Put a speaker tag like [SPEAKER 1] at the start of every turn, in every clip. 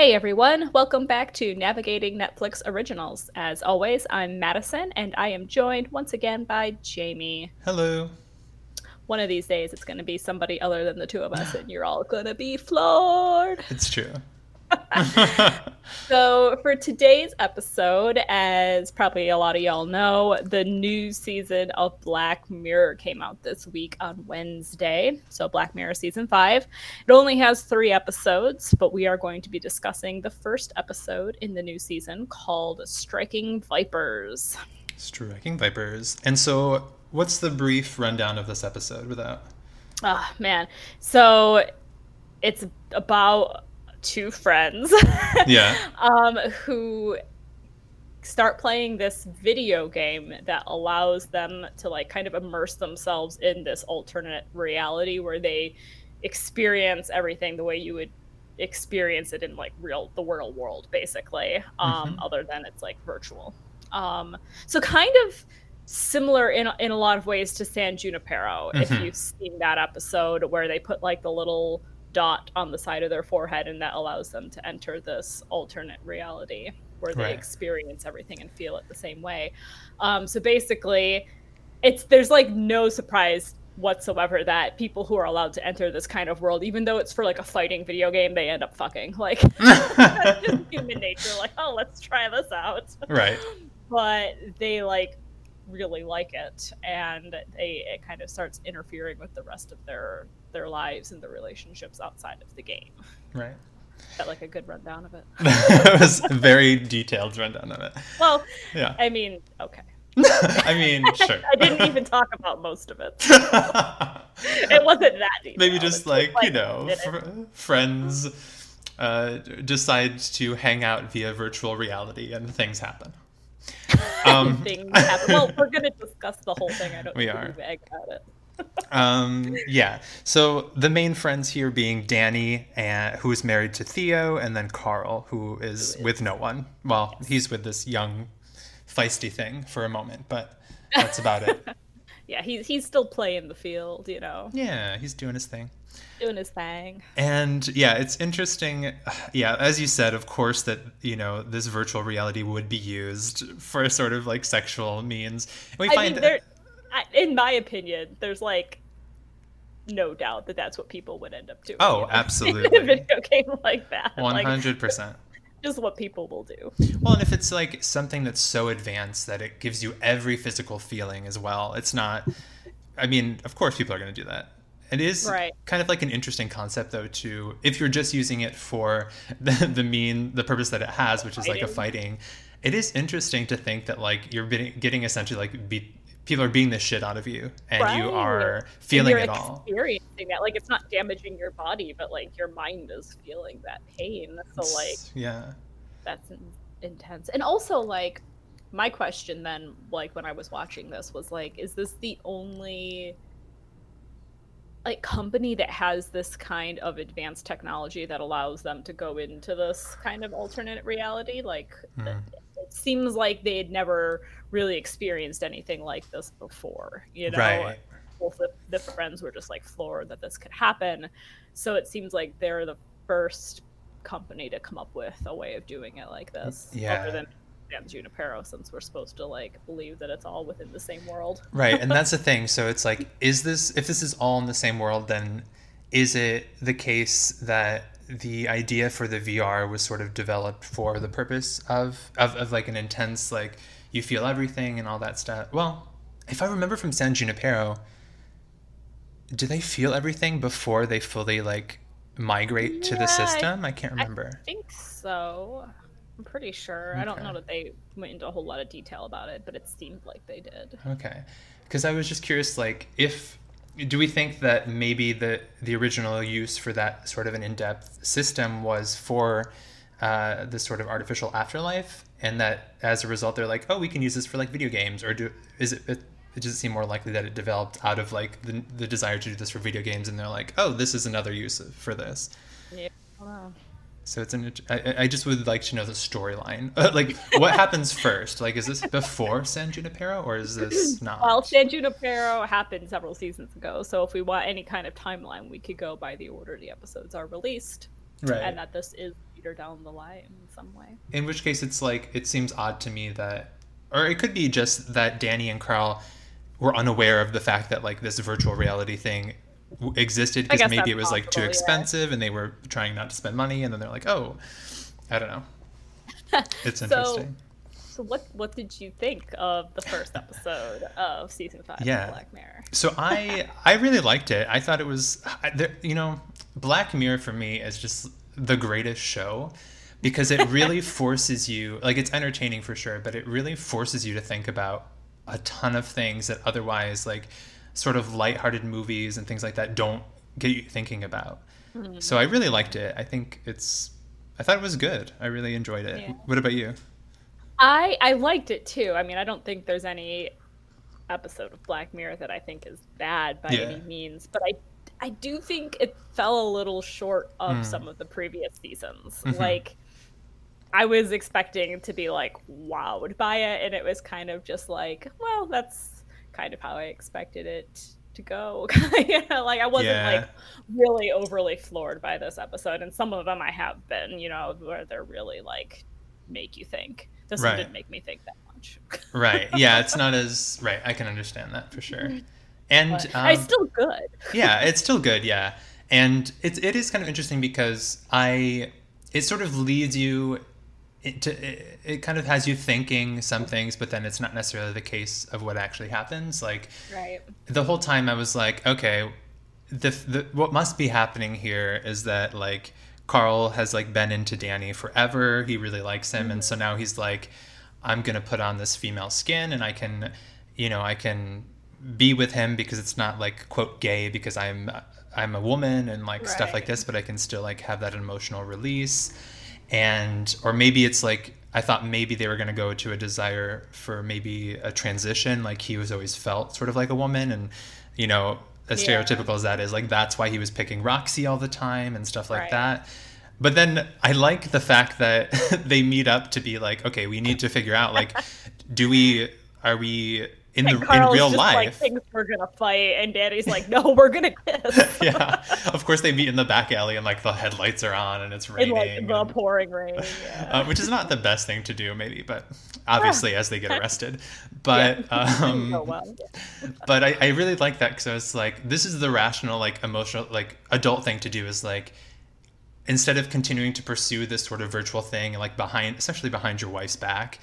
[SPEAKER 1] Hey everyone, welcome back to Navigating Netflix Originals. As always, I'm Madison and I am joined once again by Jamie.
[SPEAKER 2] Hello.
[SPEAKER 1] One of these days it's going to be somebody other than the two of us and you're all going to be floored.
[SPEAKER 2] It's true.
[SPEAKER 1] so, for today's episode, as probably a lot of y'all know, the new season of Black Mirror came out this week on Wednesday. So, Black Mirror season five. It only has three episodes, but we are going to be discussing the first episode in the new season called Striking Vipers.
[SPEAKER 2] Striking Vipers. And so, what's the brief rundown of this episode without?
[SPEAKER 1] Ah, oh, man. So, it's about two friends
[SPEAKER 2] yeah
[SPEAKER 1] um who start playing this video game that allows them to like kind of immerse themselves in this alternate reality where they experience everything the way you would experience it in like real the real world basically um mm-hmm. other than it's like virtual um so kind of similar in in a lot of ways to San Junipero mm-hmm. if you've seen that episode where they put like the little dot on the side of their forehead, and that allows them to enter this alternate reality where they right. experience everything and feel it the same way. Um, so basically, it's there's like no surprise whatsoever that people who are allowed to enter this kind of world, even though it's for like a fighting video game, they end up fucking. Like just human nature. Like, oh, let's try this out.
[SPEAKER 2] Right.
[SPEAKER 1] But they like really like it, and they it kind of starts interfering with the rest of their their lives and the relationships outside of the game.
[SPEAKER 2] Right.
[SPEAKER 1] Got like a good rundown of it.
[SPEAKER 2] it was a very detailed rundown of it.
[SPEAKER 1] Well, yeah. I mean, okay.
[SPEAKER 2] I mean, sure.
[SPEAKER 1] I didn't even talk about most of it. it wasn't that deep.
[SPEAKER 2] Maybe just like, like, you know, fr- friends uh, decide to hang out via virtual reality and things happen.
[SPEAKER 1] Um, things happen. Well, we're going to discuss the whole thing. I don't
[SPEAKER 2] we are.
[SPEAKER 1] vague about it
[SPEAKER 2] um, yeah. So the main friends here being Danny, and, who is married to Theo, and then Carl, who is, who is with no one. Well, yes. he's with this young, feisty thing for a moment, but that's about it.
[SPEAKER 1] yeah, he's he's still playing the field, you know.
[SPEAKER 2] Yeah, he's doing his thing.
[SPEAKER 1] Doing his thing.
[SPEAKER 2] And yeah, it's interesting. Yeah, as you said, of course, that you know this virtual reality would be used for sort of like sexual means.
[SPEAKER 1] And we I find mean, there, in my opinion, there's like no doubt that that's what people would end up doing.
[SPEAKER 2] Oh, absolutely.
[SPEAKER 1] a video game like that.
[SPEAKER 2] One hundred percent.
[SPEAKER 1] Just what people will do.
[SPEAKER 2] Well, and if it's like something that's so advanced that it gives you every physical feeling as well, it's not. I mean, of course, people are going to do that. It is
[SPEAKER 1] right.
[SPEAKER 2] kind of like an interesting concept, though, to if you're just using it for the, the mean, the purpose that it has, which is like a fighting. It is interesting to think that like you're getting essentially like be people are being the shit out of you and right. you are feeling
[SPEAKER 1] it
[SPEAKER 2] all.
[SPEAKER 1] experiencing that like it's not damaging your body but like your mind is feeling that pain. So like
[SPEAKER 2] yeah.
[SPEAKER 1] that's intense. And also like my question then like when i was watching this was like is this the only like company that has this kind of advanced technology that allows them to go into this kind of alternate reality? Like mm. It seems like they had never really experienced anything like this before. You know,
[SPEAKER 2] right.
[SPEAKER 1] both the, the friends were just like floored that this could happen. So it seems like they're the first company to come up with a way of doing it like this.
[SPEAKER 2] Yeah.
[SPEAKER 1] Other than San Junipero, since we're supposed to like believe that it's all within the same world.
[SPEAKER 2] right, and that's the thing. So it's like, is this if this is all in the same world, then is it the case that the idea for the VR was sort of developed for the purpose of, of, of like an intense like you feel everything and all that stuff. Well, if I remember from San Junipero, do they feel everything before they fully like migrate yeah, to the system? I can't remember.
[SPEAKER 1] I think so. I'm pretty sure. Okay. I don't know that they went into a whole lot of detail about it, but it seemed like they did.
[SPEAKER 2] Okay. Because I was just curious, like, if do we think that maybe the the original use for that sort of an in-depth system was for uh, this sort of artificial afterlife, and that as a result they're like, oh, we can use this for like video games, or do is it? it it does seem more likely that it developed out of like the, the desire to do this for video games, and they're like, oh, this is another use for this.
[SPEAKER 1] Yeah.
[SPEAKER 2] So it's an. I, I just would like to know the storyline. like, what happens first? Like, is this before San Junipero or is this not?
[SPEAKER 1] Well, San Junipero happened several seasons ago. So if we want any kind of timeline, we could go by the order the episodes are released
[SPEAKER 2] right.
[SPEAKER 1] and that this is later down the line in some way.
[SPEAKER 2] In which case, it's like it seems odd to me that, or it could be just that Danny and Carl were unaware of the fact that like this virtual reality thing existed because maybe it was like too expensive yeah. and they were trying not to spend money and then they're like oh i don't know it's interesting
[SPEAKER 1] so, so what what did you think of the first episode of season five yeah. of black mirror
[SPEAKER 2] so i i really liked it i thought it was you know black mirror for me is just the greatest show because it really forces you like it's entertaining for sure but it really forces you to think about a ton of things that otherwise like sort of lighthearted movies and things like that don't get you thinking about. Mm-hmm. So I really liked it. I think it's I thought it was good. I really enjoyed it. Yeah. What about you?
[SPEAKER 1] I I liked it too. I mean, I don't think there's any episode of Black Mirror that I think is bad by yeah. any means, but I I do think it fell a little short of mm. some of the previous seasons. Mm-hmm. Like I was expecting to be like wowed by it and it was kind of just like, well, that's kind of how I expected it to go. you know, like I wasn't yeah. like really overly floored by this episode, and some of them I have been, you know, where they're really like make you think. This right. one didn't make me think that much.
[SPEAKER 2] right. Yeah, it's not as right. I can understand that for sure. And um,
[SPEAKER 1] it's still good.
[SPEAKER 2] yeah, it's still good. Yeah, and it's it is kind of interesting because I it sort of leads you it, it, it, kind of has you thinking some things, but then it's not necessarily the case of what actually happens. Like,
[SPEAKER 1] right.
[SPEAKER 2] the whole time I was like, okay, the, the what must be happening here is that like Carl has like been into Danny forever. He really likes him, mm-hmm. and so now he's like, I'm gonna put on this female skin, and I can, you know, I can be with him because it's not like quote gay because I'm I'm a woman and like right. stuff like this, but I can still like have that emotional release and or maybe it's like I thought maybe they were going to go to a desire for maybe a transition, like he was always felt sort of like a woman, and you know, as yeah. stereotypical as that is, like that's why he was picking Roxy all the time and stuff like right. that. But then I like the fact that they meet up to be like, okay, we need to figure out like, do we are we in and the Carl's in real life like,
[SPEAKER 1] things we're gonna fight and Danny's like no we're gonna kiss
[SPEAKER 2] yeah of course they meet in the back alley and like the headlights are on and it's raining
[SPEAKER 1] in, like, the
[SPEAKER 2] and,
[SPEAKER 1] pouring rain yeah.
[SPEAKER 2] uh, which is not the best thing to do maybe but obviously as they get arrested but yeah. um oh, well. yeah. but I, I really like that because i was like this is the rational like emotional like adult thing to do is like instead of continuing to pursue this sort of virtual thing like behind essentially behind your wife's back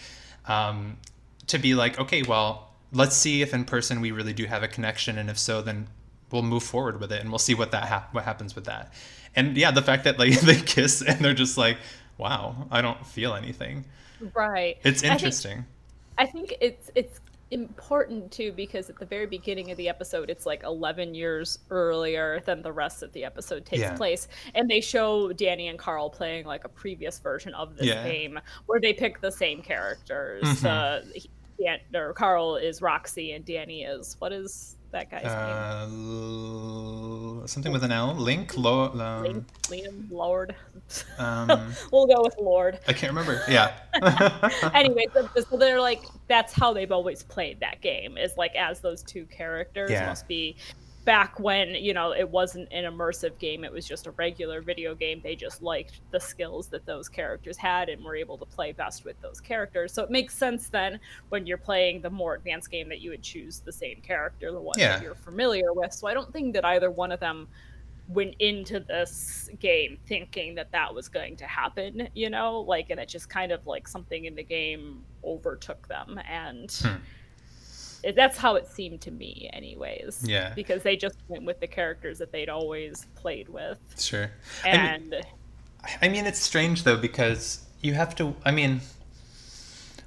[SPEAKER 2] um to be like okay well let's see if in person we really do have a connection, and if so, then we'll move forward with it, and we'll see what that ha- what happens with that. And yeah, the fact that like they kiss and they're just like, wow, I don't feel anything.
[SPEAKER 1] Right.
[SPEAKER 2] It's interesting.
[SPEAKER 1] I think, I think it's it's important too because at the very beginning of the episode it's like 11 years earlier than the rest of the episode takes yeah. place and they show danny and carl playing like a previous version of this yeah. game where they pick the same characters mm-hmm. uh, Dan- or Carl is Roxy and Danny is what is that guy's uh,
[SPEAKER 2] name? Something with an L. Link. Lo- um,
[SPEAKER 1] Link. Liam. Lord. Um, we'll go with Lord.
[SPEAKER 2] I can't remember. Yeah.
[SPEAKER 1] anyway, so, so, they're like that's how they've always played that game is like as those two characters yeah. must be back when you know it wasn't an immersive game it was just a regular video game they just liked the skills that those characters had and were able to play best with those characters. So it makes sense then when you're playing the more advanced game that you would choose the same character the one yeah. that you're familiar with. So i don't think that either one of them went into this game thinking that that was going to happen you know like and it just kind of like something in the game overtook them and hmm that's how it seemed to me anyways.
[SPEAKER 2] Yeah.
[SPEAKER 1] Because they just went with the characters that they'd always played with.
[SPEAKER 2] Sure.
[SPEAKER 1] And
[SPEAKER 2] I mean it's strange though because you have to i mean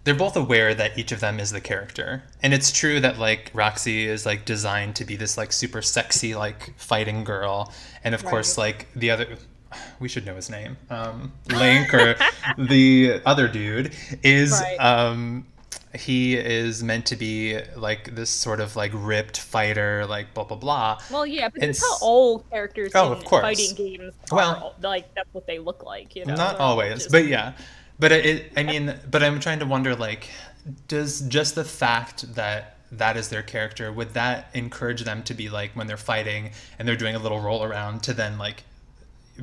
[SPEAKER 2] they're both aware that each of them is the character. And it's true that like roxy is like designed to be this like super sexy like fighting girl. And of right. course like the other we should know his name. Um link or the other dude is right. um he is meant to be like this sort of like ripped fighter, like blah blah blah.
[SPEAKER 1] Well, yeah, but that's how all characters
[SPEAKER 2] oh,
[SPEAKER 1] in
[SPEAKER 2] of course.
[SPEAKER 1] fighting games are. Well, like that's what they look like, you know.
[SPEAKER 2] Not always, just... but yeah. But it, I mean, but I'm trying to wonder, like, does just the fact that that is their character would that encourage them to be like when they're fighting and they're doing a little roll around to then like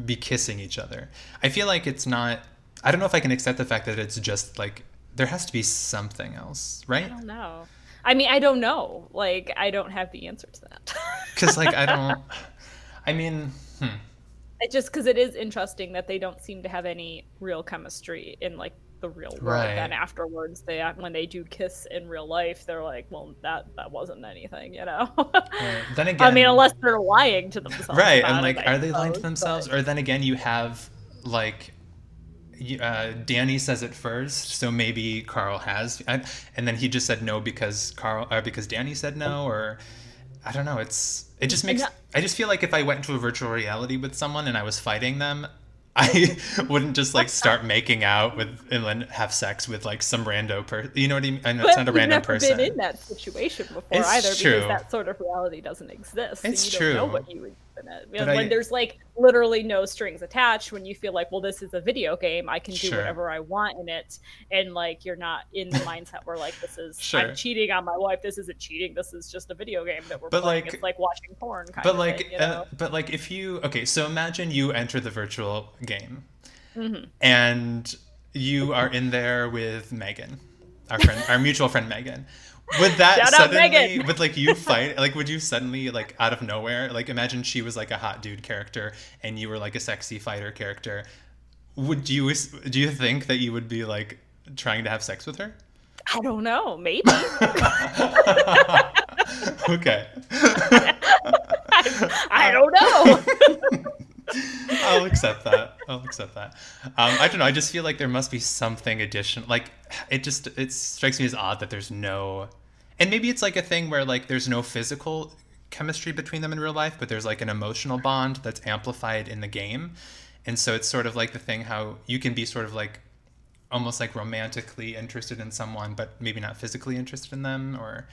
[SPEAKER 2] be kissing each other. I feel like it's not. I don't know if I can accept the fact that it's just like there has to be something else, right? I
[SPEAKER 1] don't know. I mean, I don't know. Like, I don't have the answer to that.
[SPEAKER 2] Because, like, I don't. I mean, hmm.
[SPEAKER 1] It just because it is interesting that they don't seem to have any real chemistry in like the real world. Right. And afterwards, they when they do kiss in real life, they're like, "Well, that that wasn't anything," you know. right. Then again, I mean, unless they're lying to themselves,
[SPEAKER 2] right? And like, are they lying to themselves? But... Or then again, you have like uh, Danny says it first, so maybe Carl has, and then he just said no because Carl, or uh, because Danny said no, or I don't know. It's it just makes. I just feel like if I went into a virtual reality with someone and I was fighting them, I wouldn't just like start making out with and then have sex with like some rando person. You know what I mean? I
[SPEAKER 1] but
[SPEAKER 2] it's not a random
[SPEAKER 1] never
[SPEAKER 2] person.
[SPEAKER 1] Been in that situation before it's either, true. because that sort of reality doesn't exist.
[SPEAKER 2] It's
[SPEAKER 1] you
[SPEAKER 2] true.
[SPEAKER 1] Don't know what you would it. when I, there's like literally no strings attached, when you feel like, well, this is a video game, I can do sure. whatever I want in it, and like you're not in the mindset where like this is sure. I'm cheating on my wife. This isn't cheating. This is just a video game that we're but playing. Like, it's like watching porn.
[SPEAKER 2] but
[SPEAKER 1] like,
[SPEAKER 2] thing, you know? uh, but like if you okay, so imagine you enter the virtual game, mm-hmm. and you are in there with Megan, our friend, our mutual friend Megan. Would that Shout suddenly would like you fight like would you suddenly like out of nowhere like imagine she was like a hot dude character and you were like a sexy fighter character. Would you do you think that you would be like trying to have sex with her?
[SPEAKER 1] I don't know. Maybe.
[SPEAKER 2] Okay.
[SPEAKER 1] I, I don't know
[SPEAKER 2] I'll accept that. I'll accept that. Um, I don't know. I just feel like there must be something additional. Like it just it strikes me as odd that there's no, and maybe it's like a thing where like there's no physical chemistry between them in real life, but there's like an emotional bond that's amplified in the game, and so it's sort of like the thing how you can be sort of like almost like romantically interested in someone, but maybe not physically interested in them, or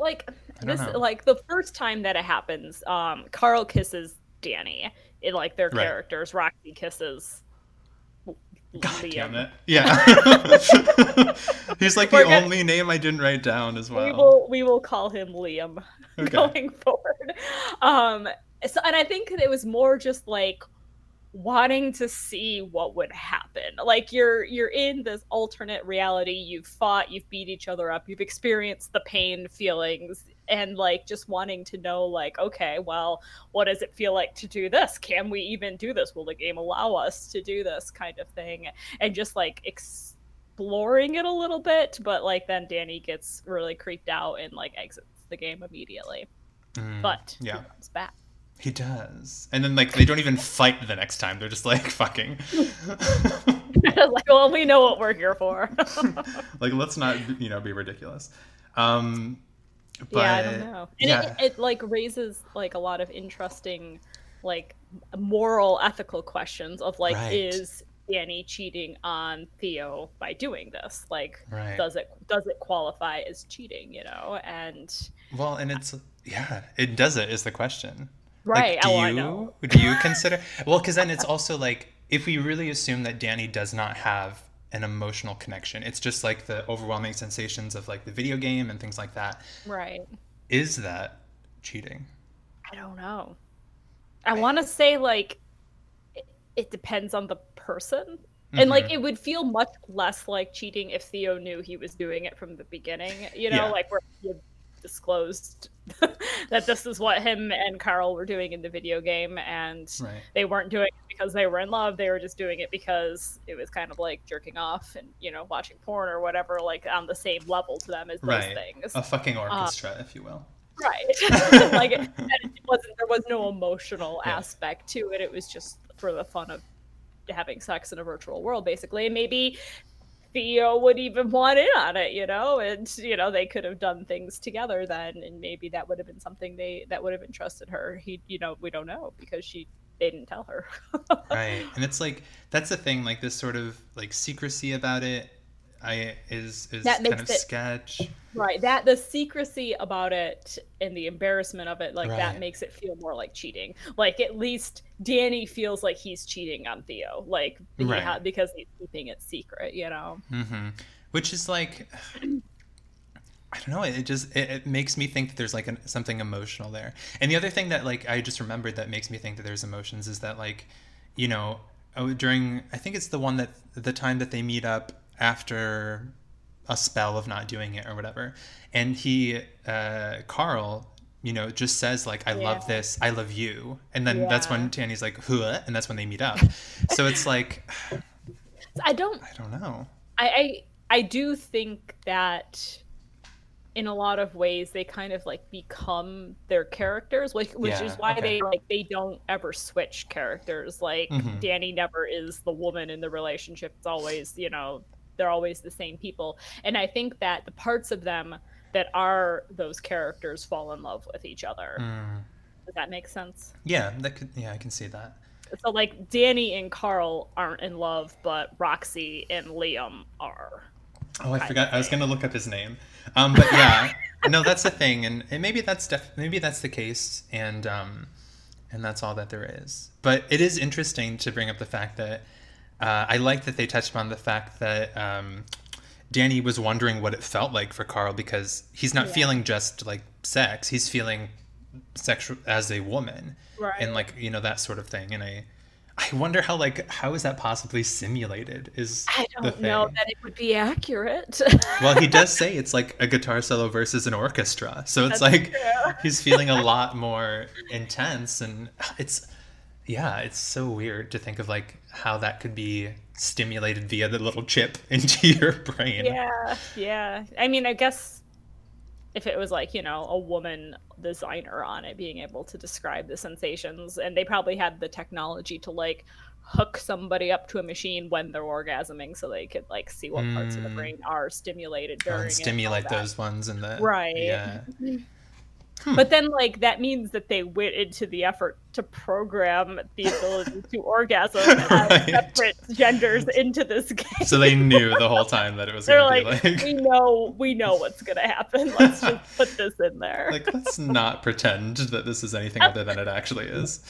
[SPEAKER 1] like this know. like the first time that it happens um carl kisses danny in like their right. characters. Roxy kisses.
[SPEAKER 2] God Liam. damn it! Yeah, he's like the We're only gonna... name I didn't write down as well.
[SPEAKER 1] We will we will call him Liam okay. going forward. Um, so and I think it was more just like wanting to see what would happen. Like you're you're in this alternate reality. You've fought, you've beat each other up, you've experienced the pain feelings and like just wanting to know like okay, well, what does it feel like to do this? Can we even do this? Will the game allow us to do this kind of thing? And just like exploring it a little bit, but like then Danny gets really creeped out and like exits the game immediately. Mm, but yeah. comes back.
[SPEAKER 2] He does. And then like they don't even fight the next time. They're just like fucking.
[SPEAKER 1] like, well, we know what we're here for.
[SPEAKER 2] like let's not, you know, be ridiculous. Um
[SPEAKER 1] but, yeah, I don't know. And yeah. it, it like raises like a lot of interesting like moral ethical questions of like right. is Danny cheating on Theo by doing this? Like right. does it does it qualify as cheating, you know? And
[SPEAKER 2] Well, and it's yeah, it does it is the question.
[SPEAKER 1] Right.
[SPEAKER 2] Like, do oh, you do you consider well because then it's also like if we really assume that Danny does not have an emotional connection, it's just like the overwhelming sensations of like the video game and things like that.
[SPEAKER 1] Right.
[SPEAKER 2] Is that cheating?
[SPEAKER 1] I don't know. I, I want to say like it, it, depends on the person. Mm-hmm. And like mm-hmm. it would feel much less like cheating if Theo knew he was doing it from the beginning, you know, yeah. like where he disclosed that this is what him and Carl were doing in the video game, and right. they weren't doing it because they were in love. They were just doing it because it was kind of like jerking off and you know watching porn or whatever, like on the same level to them as those things.
[SPEAKER 2] A fucking orchestra, um, if you will.
[SPEAKER 1] Right. like it, it, wasn't. There was no emotional yeah. aspect to it. It was just for the fun of having sex in a virtual world, basically. And maybe Theo would even want in on it, you know, and you know they could have done things together then, and maybe that would have been something they that would have interested her. He, you know, we don't know because she they didn't tell her.
[SPEAKER 2] right, and it's like that's the thing, like this sort of like secrecy about it. I is is that kind of it, sketch.
[SPEAKER 1] Right. That the secrecy about it and the embarrassment of it, like right. that makes it feel more like cheating. Like at least Danny feels like he's cheating on Theo, like right. ha- because he's keeping it secret, you know.
[SPEAKER 2] Mm-hmm. Which is like. I don't know. It just it, it, makes me think that there's like an, something emotional there. And the other thing that like I just remembered that makes me think that there's emotions is that like you know, oh, during I think it's the one that the time that they meet up after a spell of not doing it or whatever, and he uh, Carl you know, just says like, "I yeah. love this, I love you," and then yeah. that's when Danny's like, "Huh," and that's when they meet up. so it's like,
[SPEAKER 1] I don't,
[SPEAKER 2] I don't know.
[SPEAKER 1] I, I I do think that in a lot of ways they kind of like become their characters which, which yeah, is why okay. they like they don't ever switch characters like mm-hmm. danny never is the woman in the relationship it's always you know they're always the same people and i think that the parts of them that are those characters fall in love with each other. Mm. Does that make sense?
[SPEAKER 2] Yeah, that could. Yeah, I can see that.
[SPEAKER 1] So like Danny and Carl aren't in love, but Roxy and Liam are.
[SPEAKER 2] Oh, I forgot. I was gonna look up his name. Um, but yeah, no, that's the thing, and, and maybe that's def- maybe that's the case, and um, and that's all that there is. But it is interesting to bring up the fact that uh, I like that they touched on the fact that um, Danny was wondering what it felt like for Carl because he's not yeah. feeling just like sex; he's feeling sexual as a woman, right. and like you know that sort of thing. And I, I wonder how like how is that possibly simulated? Is
[SPEAKER 1] I don't know that it would be accurate.
[SPEAKER 2] well, he does say it's like a guitar solo versus an orchestra, so it's That's like true. he's feeling a lot more intense, and it's yeah, it's so weird to think of like how that could be stimulated via the little chip into your brain.
[SPEAKER 1] Yeah, yeah. I mean, I guess if it was like, you know, a woman designer on it being able to describe the sensations, and they probably had the technology to like hook somebody up to a machine when they're orgasming so they could like see what parts mm. of the mm. brain are stimulated during oh,
[SPEAKER 2] stimulate those ones in the
[SPEAKER 1] right
[SPEAKER 2] yeah
[SPEAKER 1] Hmm. But then, like, that means that they went into the effort to program the ability to orgasm right. separate genders into this game.
[SPEAKER 2] So they knew the whole time that it was. They're like, like,
[SPEAKER 1] we know, we know what's gonna happen. Let's just put this in there.
[SPEAKER 2] Like, let's not pretend that this is anything other than it actually is.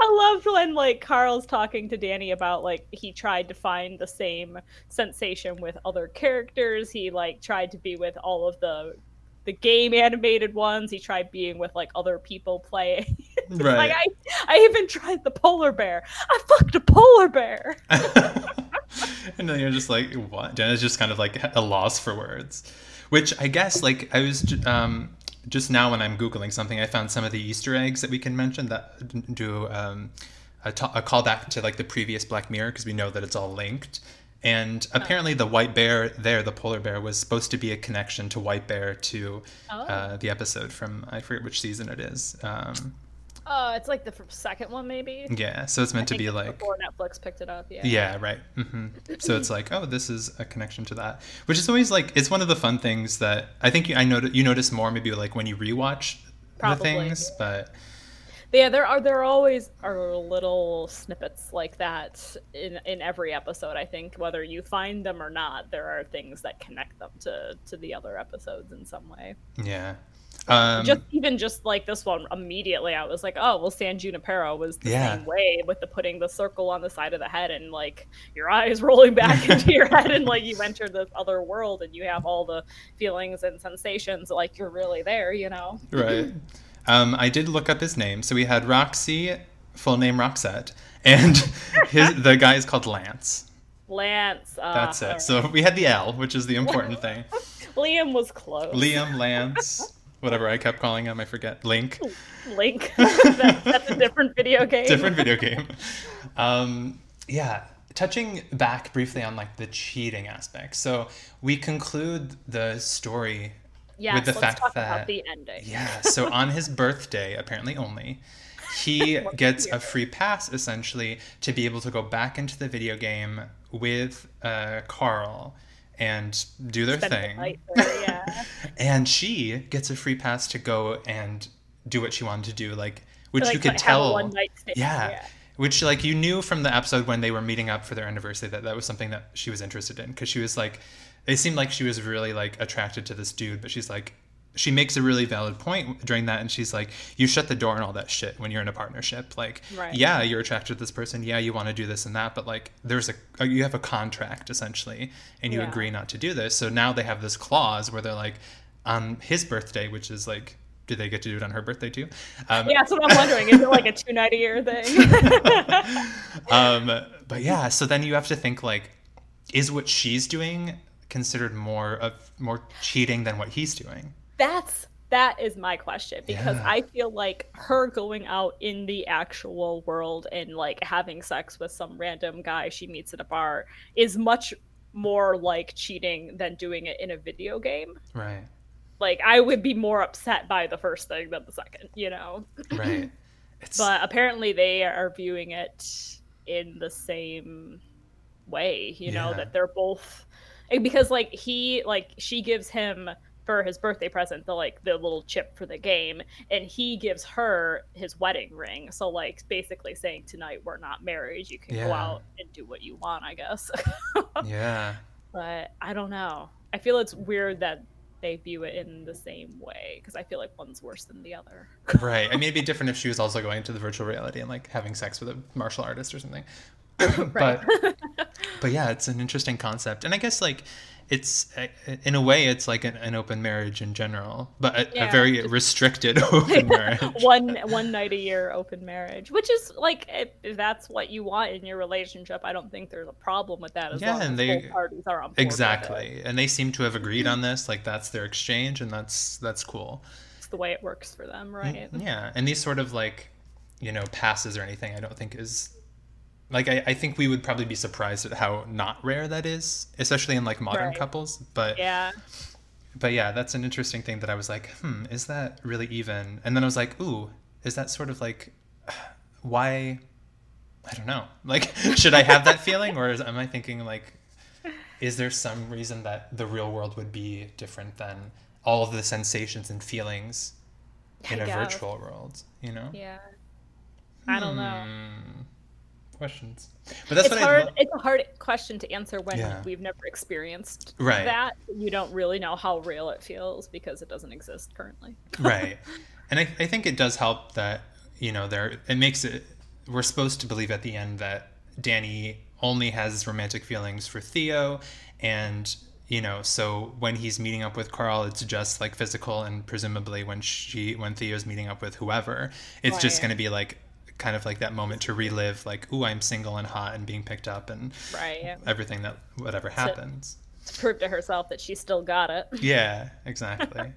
[SPEAKER 1] I loved when like Carl's talking to Danny about like he tried to find the same sensation with other characters. He like tried to be with all of the the game animated ones. He tried being with like other people playing. right. Like I, I even tried the polar bear. I fucked a polar bear.
[SPEAKER 2] and then you're just like, what? Jenna's just kind of like a loss for words. Which I guess, like, I was um, just now when I'm googling something, I found some of the Easter eggs that we can mention that do um, a, t- a callback to like the previous Black Mirror because we know that it's all linked. And apparently, the white bear there, the polar bear, was supposed to be a connection to White Bear to oh. uh, the episode from I forget which season it is. Um,
[SPEAKER 1] uh, it's like the second one, maybe.
[SPEAKER 2] Yeah, so it's meant to be like
[SPEAKER 1] before Netflix picked it up. Yeah.
[SPEAKER 2] Yeah, right. Mm-hmm. So it's like, oh, this is a connection to that, which is always like it's one of the fun things that I think you, I know you notice more maybe like when you rewatch Probably, the things, yeah. but
[SPEAKER 1] yeah, there are there always are little snippets like that in in every episode. I think whether you find them or not, there are things that connect them to to the other episodes in some way.
[SPEAKER 2] Yeah.
[SPEAKER 1] Um, just even just like this one, immediately I was like, oh well, San Junipero was the yeah. same way with the putting the circle on the side of the head and like your eyes rolling back into your head and like you enter this other world and you have all the feelings and sensations like you're really there, you know?
[SPEAKER 2] Right. Um, I did look up his name. So we had Roxy, full name Roxette, and his the guy is called Lance.
[SPEAKER 1] Lance. Uh,
[SPEAKER 2] That's it. So we had the L, which is the important thing.
[SPEAKER 1] Liam was close.
[SPEAKER 2] Liam, Lance, whatever I kept calling him, I forget. Link.
[SPEAKER 1] Link. that, that's a different video game.
[SPEAKER 2] Different video game. Um, yeah, touching back briefly on like the cheating aspect. So we conclude the story
[SPEAKER 1] Yes, with the fact that the ending.
[SPEAKER 2] yeah, so on his birthday, apparently only, he gets a free pass essentially to be able to go back into the video game with uh, Carl and do their Spend thing. The yeah. and she gets a free pass to go and do what she wanted to do, like which like, you could tell. Yeah, yeah. Which like you knew from the episode when they were meeting up for their anniversary that that was something that she was interested in because she was like it seemed like she was really like attracted to this dude, but she's like she makes a really valid point during that and she's like you shut the door and all that shit when you're in a partnership like right. yeah you're attracted to this person yeah you want to do this and that but like there's a uh, you have a contract essentially and you yeah. agree not to do this so now they have this clause where they're like on his birthday which is like do they get to do it on her birthday too? Um,
[SPEAKER 1] yeah, that's what I'm wondering. Is it like a two night a year thing?
[SPEAKER 2] um, but yeah, so then you have to think like, is what she's doing considered more of more cheating than what he's doing?
[SPEAKER 1] That's that is my question because
[SPEAKER 2] Yeah.
[SPEAKER 1] I feel like her going out in the actual world and like having sex with some random guy she meets at a bar is much more like cheating than doing it in a video game.
[SPEAKER 2] Right.
[SPEAKER 1] Like I would be more upset by the first thing than the second, you know.
[SPEAKER 2] Right. It's
[SPEAKER 1] But apparently they are viewing it in the same way, you know, that they're both because like he like she gives him for his birthday present the like the little chip for the game and he gives her his wedding ring. So like basically saying tonight we're not married, you can go out and do what you want, I guess.
[SPEAKER 2] yeah.
[SPEAKER 1] but I don't know. I feel it's weird that they view it in the same way because I feel like one's worse than the other.
[SPEAKER 2] Right. I mean, it'd be different if she was also going to the virtual reality and like having sex with a martial artist or something. but but yeah, it's an interesting concept, and I guess like it's uh, in a way it's like an, an open marriage in general, but a, a very
[SPEAKER 1] just-
[SPEAKER 2] restricted open marriage.
[SPEAKER 1] one one night a year open marriage, which is like if, if that's what you want in your relationship, I don't think there's a problem with that as
[SPEAKER 2] Yeah,
[SPEAKER 1] long
[SPEAKER 2] and
[SPEAKER 1] as
[SPEAKER 2] they-
[SPEAKER 1] parties are on board with it.
[SPEAKER 2] Exactly, and they seem to have agreed on this. Like that's their exchange, and that's that's cool.
[SPEAKER 1] It's the way it works for them, right?
[SPEAKER 2] Yeah, and these sort of like, you know, passes or anything, I don't think is like I, I think we would probably be surprised at how not rare that is, especially in like modern
[SPEAKER 1] Right.
[SPEAKER 2] couples. But
[SPEAKER 1] Yeah,
[SPEAKER 2] but yeah, that's an interesting thing that I was like, hmm, is that really even? And then I was like, ooh, is that sort of like why? I don't know. Like, should I have that feeling, or is, am I thinking like, is there some reason that the real world would be different than all of the sensations and feelings in
[SPEAKER 1] I
[SPEAKER 2] a
[SPEAKER 1] guess.
[SPEAKER 2] virtual world? You know?
[SPEAKER 1] yeah. I don't know.
[SPEAKER 2] Questions, but that's
[SPEAKER 1] it's
[SPEAKER 2] what
[SPEAKER 1] hard.
[SPEAKER 2] I. lo-
[SPEAKER 1] It's a hard question to answer when
[SPEAKER 2] Yeah.
[SPEAKER 1] we've never experienced
[SPEAKER 2] Right.
[SPEAKER 1] that. You don't really know how real it feels because it doesn't exist currently.
[SPEAKER 2] right and I, I think it does help that you know there it makes it we're supposed to believe at the end that danny only has romantic feelings for theo and you know so when he's meeting up with carl it's just like physical and presumably when she when theo's meeting up with whoever it's just going to be like kind of like that moment to relive like ooh i'm single and hot and being picked up and
[SPEAKER 1] Right. Yeah.
[SPEAKER 2] everything that whatever happens
[SPEAKER 1] To prove to herself that she still got it.
[SPEAKER 2] yeah exactly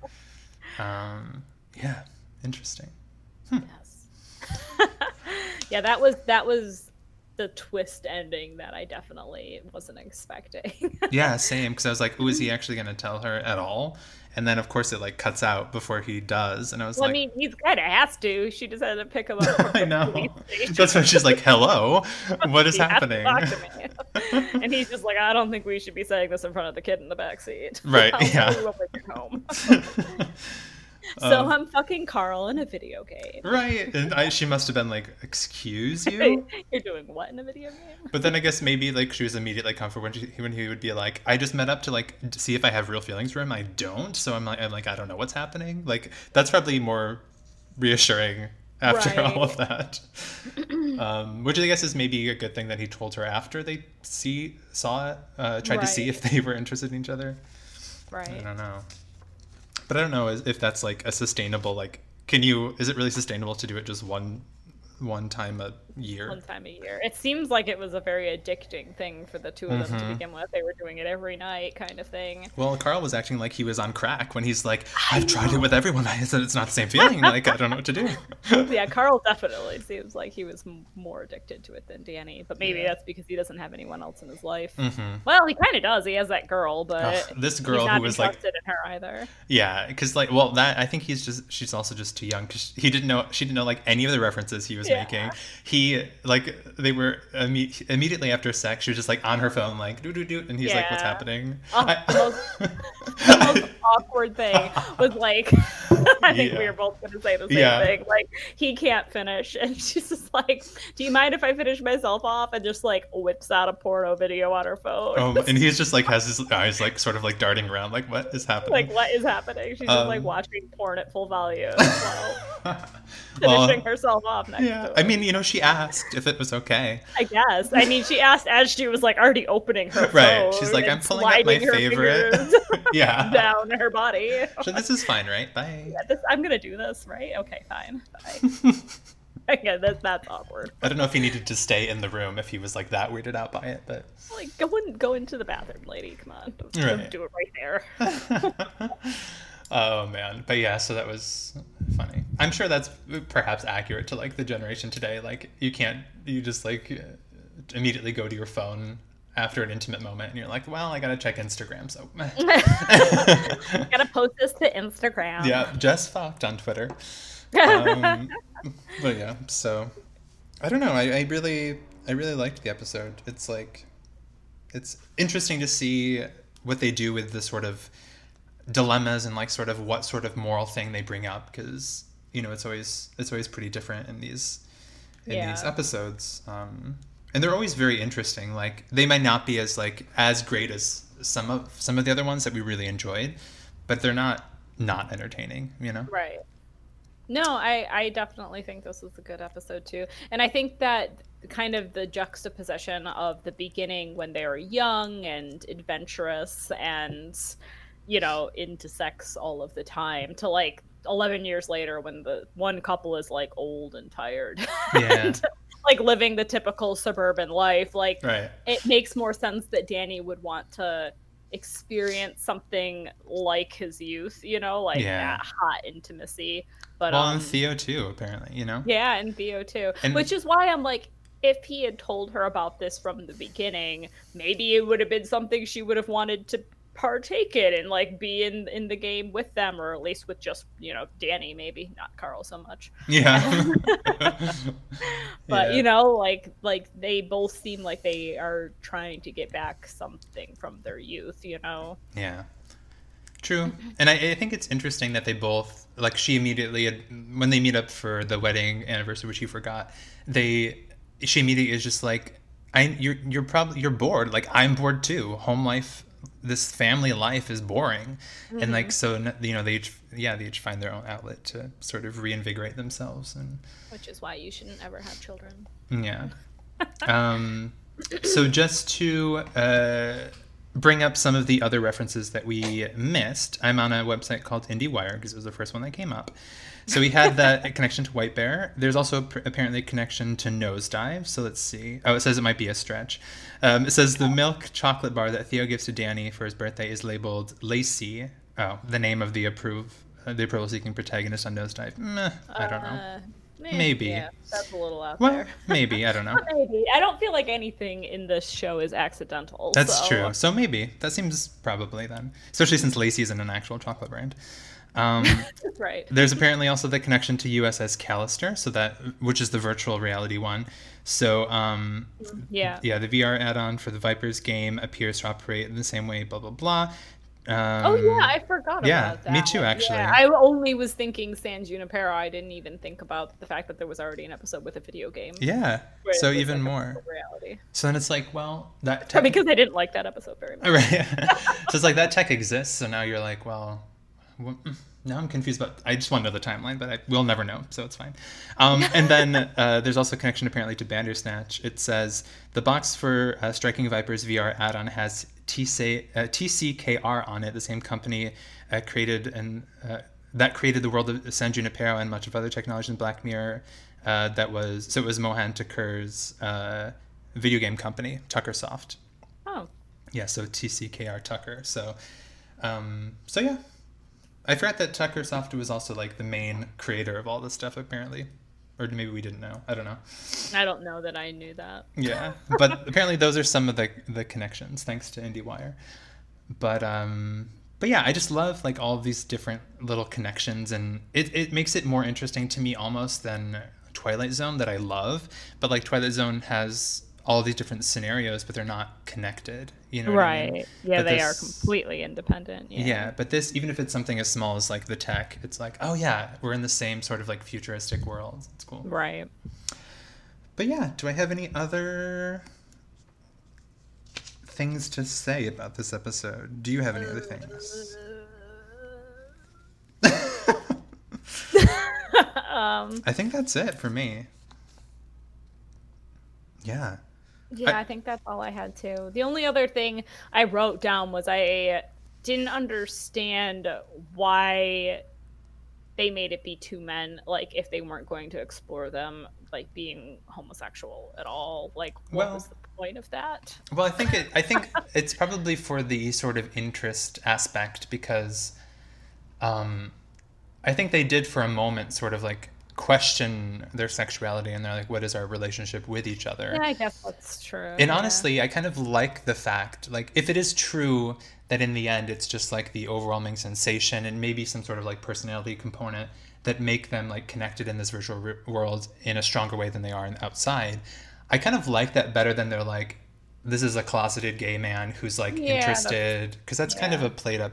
[SPEAKER 2] um yeah interesting
[SPEAKER 1] Yes. yeah, that was that was the twist ending that I definitely wasn't expecting.
[SPEAKER 2] Yeah, same. Because I was like, "Who is he actually going to tell her at all?" And then, of course, it like cuts out before he does, and I was
[SPEAKER 1] like I mean, he's kind of has to. She just had to pick him up.
[SPEAKER 2] "I know." That's when she's like, "Hello, what is happening?"
[SPEAKER 1] talk to me. and he's just like, I don't think we should be saying this in front of the kid in the back seat.
[SPEAKER 2] Right, yeah.
[SPEAKER 1] tell you when we get home. So
[SPEAKER 2] Um,
[SPEAKER 1] I'm fucking Carl in a video game.
[SPEAKER 2] right, and I, she must have been like, "Excuse you."
[SPEAKER 1] You're doing what in a video game?
[SPEAKER 2] But then I guess maybe like she was immediately comfortable when she when he would be like, "I just met up to like to see if I have real feelings for him. I don't, so I'm like, I'm like, I don't know what's happening." Like that's probably more reassuring after
[SPEAKER 1] Right.
[SPEAKER 2] all of that. um, which I guess is maybe a good thing that he told her after they see saw it, uh, tried to see if they were interested in each other.
[SPEAKER 1] Right.
[SPEAKER 2] I don't know, but I don't know if that's like a sustainable like. Can you? Is it really sustainable to do it just one one time a year?
[SPEAKER 1] One time a year. It seems like it was a very addicting thing for the two of them to
[SPEAKER 2] Mhm.
[SPEAKER 1] begin with. They were doing it every night, kind of thing.
[SPEAKER 2] Well, Carl was acting like he was on crack when he's like, "I've tried it with everyone. I said it's not the same feeling. Like I don't know what to do."
[SPEAKER 1] yeah, Carl definitely seems like he was more addicted to it than Danny, but maybe
[SPEAKER 2] Yeah.
[SPEAKER 1] that's because he doesn't have anyone else in his life.
[SPEAKER 2] hmm
[SPEAKER 1] Well, he kind of does. He has that girl, but
[SPEAKER 2] Ugh, this girl who was like,
[SPEAKER 1] interested in her either.
[SPEAKER 2] yeah, because like, well, that I think he's just she's also just too young because he didn't know she didn't know like any of the references he was
[SPEAKER 1] Yeah.
[SPEAKER 2] making. He like they were imme- immediately after sex. She was just like on her phone like doo doo doo, and he's like, "What's happening?"
[SPEAKER 1] Oh,
[SPEAKER 2] I-
[SPEAKER 1] the most- The most awkward thing was like, I think we
[SPEAKER 2] Yeah.
[SPEAKER 1] were both going to say the same
[SPEAKER 2] Yeah.
[SPEAKER 1] thing. Like, he can't finish, and she's just like, "Do you mind if I finish myself off?" And just like whips out a porno video on her phone.
[SPEAKER 2] um, and he's just like has his eyes like sort of like darting around like, "What is happening?"
[SPEAKER 1] like, what is happening? She's just like
[SPEAKER 2] Um,
[SPEAKER 1] watching porn at full volume while
[SPEAKER 2] well,
[SPEAKER 1] finishing herself off next
[SPEAKER 2] yeah, I mean, you know, she asked if it was okay.
[SPEAKER 1] I guess. I mean, she asked as she was like already opening her
[SPEAKER 2] Right. She's like, I'm pulling up my favorite. yeah.
[SPEAKER 1] down her body.
[SPEAKER 2] So this is fine, right? Bye.
[SPEAKER 1] Yeah, this, I'm gonna do this, right? Okay, fine. Bye. Again, that's that's awkward.
[SPEAKER 2] I don't know if he needed to stay in the room if he was like that weirded out by it, but
[SPEAKER 1] Like, go in, go into the bathroom, lady. Come on,
[SPEAKER 2] Right.
[SPEAKER 1] do it right there.
[SPEAKER 2] oh man. But yeah, so that was funny. I'm sure that's perhaps accurate to like the generation today. Like you can't you just like immediately go to your phone after an intimate moment and you're like, well, I gotta check Instagram. So
[SPEAKER 1] Gotta post this to Instagram.
[SPEAKER 2] yeah, just fucked on Twitter. Um, but yeah, so I don't know. I, I really, I really liked the episode. It's like, it's interesting to see what they do with the sort of dilemmas and like sort of what sort of moral thing they bring up because you know it's always it's always pretty different in these in these episodes. Um, and they're always very interesting. Like they might not be as like as great as some of some of the other ones that we really enjoyed, but they're not not entertaining. You know.
[SPEAKER 1] Right. No, I, I definitely think this was a good episode too. And I think that kind of the juxtaposition of the beginning when they were young and adventurous and, you know, into sex all of the time to like 11 years later when the one couple is like old and tired.
[SPEAKER 2] Yeah.
[SPEAKER 1] and, like living the typical suburban life. Like,
[SPEAKER 2] Right.
[SPEAKER 1] it makes more sense that Danny would want to experience something like his youth, you know, like
[SPEAKER 2] Yeah.
[SPEAKER 1] that hot intimacy. But
[SPEAKER 2] Well,
[SPEAKER 1] um,
[SPEAKER 2] and Theo too, apparently. You know.
[SPEAKER 1] yeah, and Theo too.
[SPEAKER 2] And-
[SPEAKER 1] Which is why I'm like, if he had told her about this from the beginning, maybe it would have been something she would have wanted to partake in and like be in in the game with them or at least with just you know danny maybe not carl so much
[SPEAKER 2] Yeah.
[SPEAKER 1] but
[SPEAKER 2] Yeah.
[SPEAKER 1] you know like like they both seem like they are trying to get back something from their youth you know
[SPEAKER 2] Yeah. True. And I, I think it's interesting that they both like she immediately when they meet up for the wedding anniversary, which you forgot, they she immediately is just like I you're you're probably you're bored. Like I'm bored too. Home life this family life is boring. And like so you know, they each yeah, they each find their own outlet to sort of reinvigorate themselves and
[SPEAKER 1] which is why you shouldn't ever have children
[SPEAKER 2] yeah. Um, so just to uh, bring up some of the other references that we missed, I'm on a website called IndieWire because it was the first one that came up. So we had that connection to White Bear. There's also pr- apparently a connection to Nosedive. So let's see. Oh, it says it might be a stretch. Um, it says the milk chocolate bar that Theo gives to Danny for his birthday is labeled Lacey. Oh, the name of the approve uh, the approval seeking protagonist on Nosedive. Meh, I don't know.
[SPEAKER 1] Uh,
[SPEAKER 2] Maybe.
[SPEAKER 1] yeah, that's a little out
[SPEAKER 2] Well,
[SPEAKER 1] there
[SPEAKER 2] maybe I don't know.
[SPEAKER 1] maybe i don't feel like anything in this show is accidental
[SPEAKER 2] That's
[SPEAKER 1] so-
[SPEAKER 2] true. So maybe that seems probably then, especially since Lacey isn't an actual chocolate brand. Um,
[SPEAKER 1] right
[SPEAKER 2] there's apparently also the connection to USS Callister, so that which is the virtual reality one. So um,
[SPEAKER 1] yeah
[SPEAKER 2] yeah, the VR add-on for the Vipers game appears to operate in the same way. Blah blah blah. Um,
[SPEAKER 1] Oh yeah, I forgot
[SPEAKER 2] yeah,
[SPEAKER 1] about that.
[SPEAKER 2] me too, actually.
[SPEAKER 1] Yeah, I only was thinking San Junipero. I didn't even think about the fact that there was already an episode with a video game.
[SPEAKER 2] yeah. So even
[SPEAKER 1] like,
[SPEAKER 2] more.
[SPEAKER 1] reality.
[SPEAKER 2] So then it's like, well, that
[SPEAKER 1] Probably because I didn't like that episode very much.
[SPEAKER 2] Right. so it's like that tech exists, so now you're like, well, wh- now I'm confused about. I just want to know the timeline, but I will never know, so it's fine. Um, and then uh, there's also a connection apparently to Bandersnatch. It says the box for uh, Striking Vipers VR add-on has TC, uh, TCKR on it, the same company uh, created and uh, that created the world of San Junipero and much of other technology in Black Mirror. Uh, that was so it was Mohan Thakur's uh, video game company, Tuckersoft.
[SPEAKER 1] Oh,
[SPEAKER 2] Yeah, so TCKR Tucker. So, um, so yeah, I forgot that Tuckersoft was also like the main creator of all this stuff apparently, or maybe we didn't know. I don't know.
[SPEAKER 1] I don't know that I knew that.
[SPEAKER 2] Yeah, but apparently those are some of the the connections thanks to IndieWire. But um, but yeah, I just love like all these different little connections, and it it makes it more interesting to me almost than Twilight Zone that I love. But like Twilight Zone has all these different scenarios, but they're not connected. You know, what I mean?
[SPEAKER 1] right. Yeah,
[SPEAKER 2] But
[SPEAKER 1] they are completely independent. Yeah.
[SPEAKER 2] Yeah. but this even if it's something as small as like the tech, it's like, oh yeah, we're in the same sort of like futuristic world. It's cool.
[SPEAKER 1] Right.
[SPEAKER 2] But yeah, do I have any other things to say about this episode? Do you have any other things?
[SPEAKER 1] um,
[SPEAKER 2] I think that's it for me. Yeah.
[SPEAKER 1] Yeah, I, I think that's all I had too. The only other thing I wrote down was I didn't understand why they made it be two men like if they weren't going to explore them like being homosexual at all like what well, was the point of that
[SPEAKER 2] well i think it i think it's probably for the sort of interest aspect because um i think they did for a moment sort of like question their sexuality and they're like what is our relationship with each other
[SPEAKER 1] yeah i guess that's true
[SPEAKER 2] and yeah. honestly i kind of like the fact like if it is true that in the end it's just like the overwhelming sensation and maybe some sort of like personality component that make them like connected in this virtual r- world in a stronger way than they are in the outside i kind of like that better than they're like this is a closeted gay man who's like yeah, interested because that's, that's yeah. kind of a played up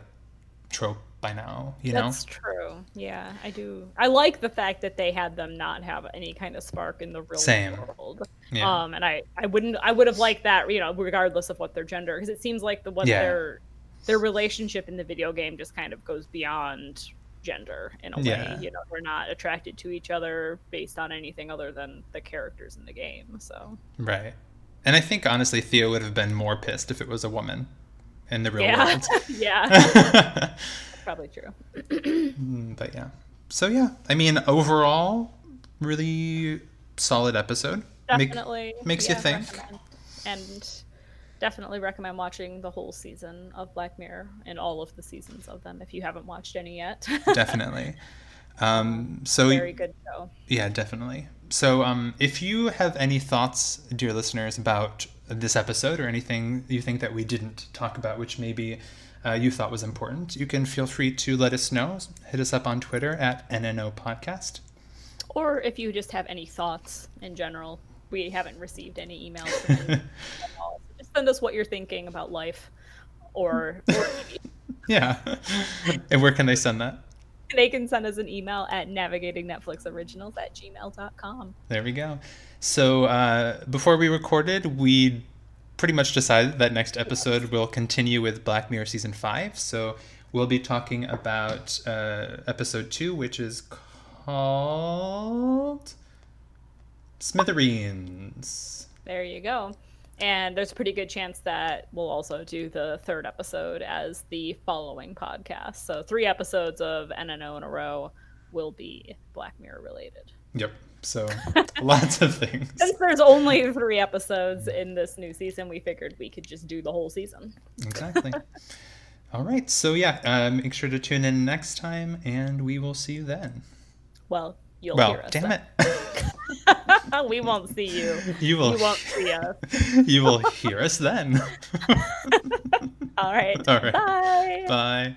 [SPEAKER 2] trope by now, you
[SPEAKER 1] know?
[SPEAKER 2] That's
[SPEAKER 1] true. Yeah, I do. I like the fact that they had them not have any kind of spark in the real Same. world. Yeah. Um, and I, I wouldn't, I would have liked that, you know, regardless of what their gender, because it seems like the what yeah. their their relationship in the video game just kind of goes beyond gender in a way. Yeah. You know, we're not attracted to each other based on anything other than the characters in the game. So
[SPEAKER 2] right. And I think honestly, Theo would have been more pissed if it was a woman in the real
[SPEAKER 1] yeah.
[SPEAKER 2] world.
[SPEAKER 1] yeah probably true.
[SPEAKER 2] Mm, but yeah. So yeah, I mean, overall, really solid episode.
[SPEAKER 1] Definitely
[SPEAKER 2] Make, makes yeah, you think.
[SPEAKER 1] Recommend. And definitely recommend watching the whole season of Black Mirror and all of the seasons of them if you haven't watched any yet.
[SPEAKER 2] definitely. Um, so
[SPEAKER 1] very good show.
[SPEAKER 2] Yeah, definitely. So, um, if you have any thoughts, dear listeners, about this episode or anything you think that we didn't talk about, which maybe uh, you thought was important, you can feel free to let us know. Hit us up on Twitter at NNO Podcast.
[SPEAKER 1] Or if you just have any thoughts in general, we haven't received any emails from any just send us what you're thinking about life or, or
[SPEAKER 2] yeah. and where can they send that?
[SPEAKER 1] They can send us an email at navigatingnetflixoriginals at gmail.com.
[SPEAKER 2] There we go. So uh, before we recorded, we pretty much decided that next episode will continue with Black Mirror season five. So we'll be talking about uh, episode two, which is called Smithereens.
[SPEAKER 1] There you go. And there's a pretty good chance that we'll also do the third episode as the following podcast. So three episodes of NNO in a row will be Black Mirror related.
[SPEAKER 2] Yep. So lots of things.
[SPEAKER 1] Since there's only three episodes in this new season, we figured we could just do the whole season.
[SPEAKER 2] Exactly. All right. So yeah, uh, make sure to tune in next time, and we will see you then.
[SPEAKER 1] Well, you'll
[SPEAKER 2] well,
[SPEAKER 1] hear us.
[SPEAKER 2] damn
[SPEAKER 1] then. it. we won't see you.
[SPEAKER 2] You will.
[SPEAKER 1] You won't see us.
[SPEAKER 2] you will hear us then.
[SPEAKER 1] All right.
[SPEAKER 2] All right.
[SPEAKER 1] Bye.
[SPEAKER 2] Bye.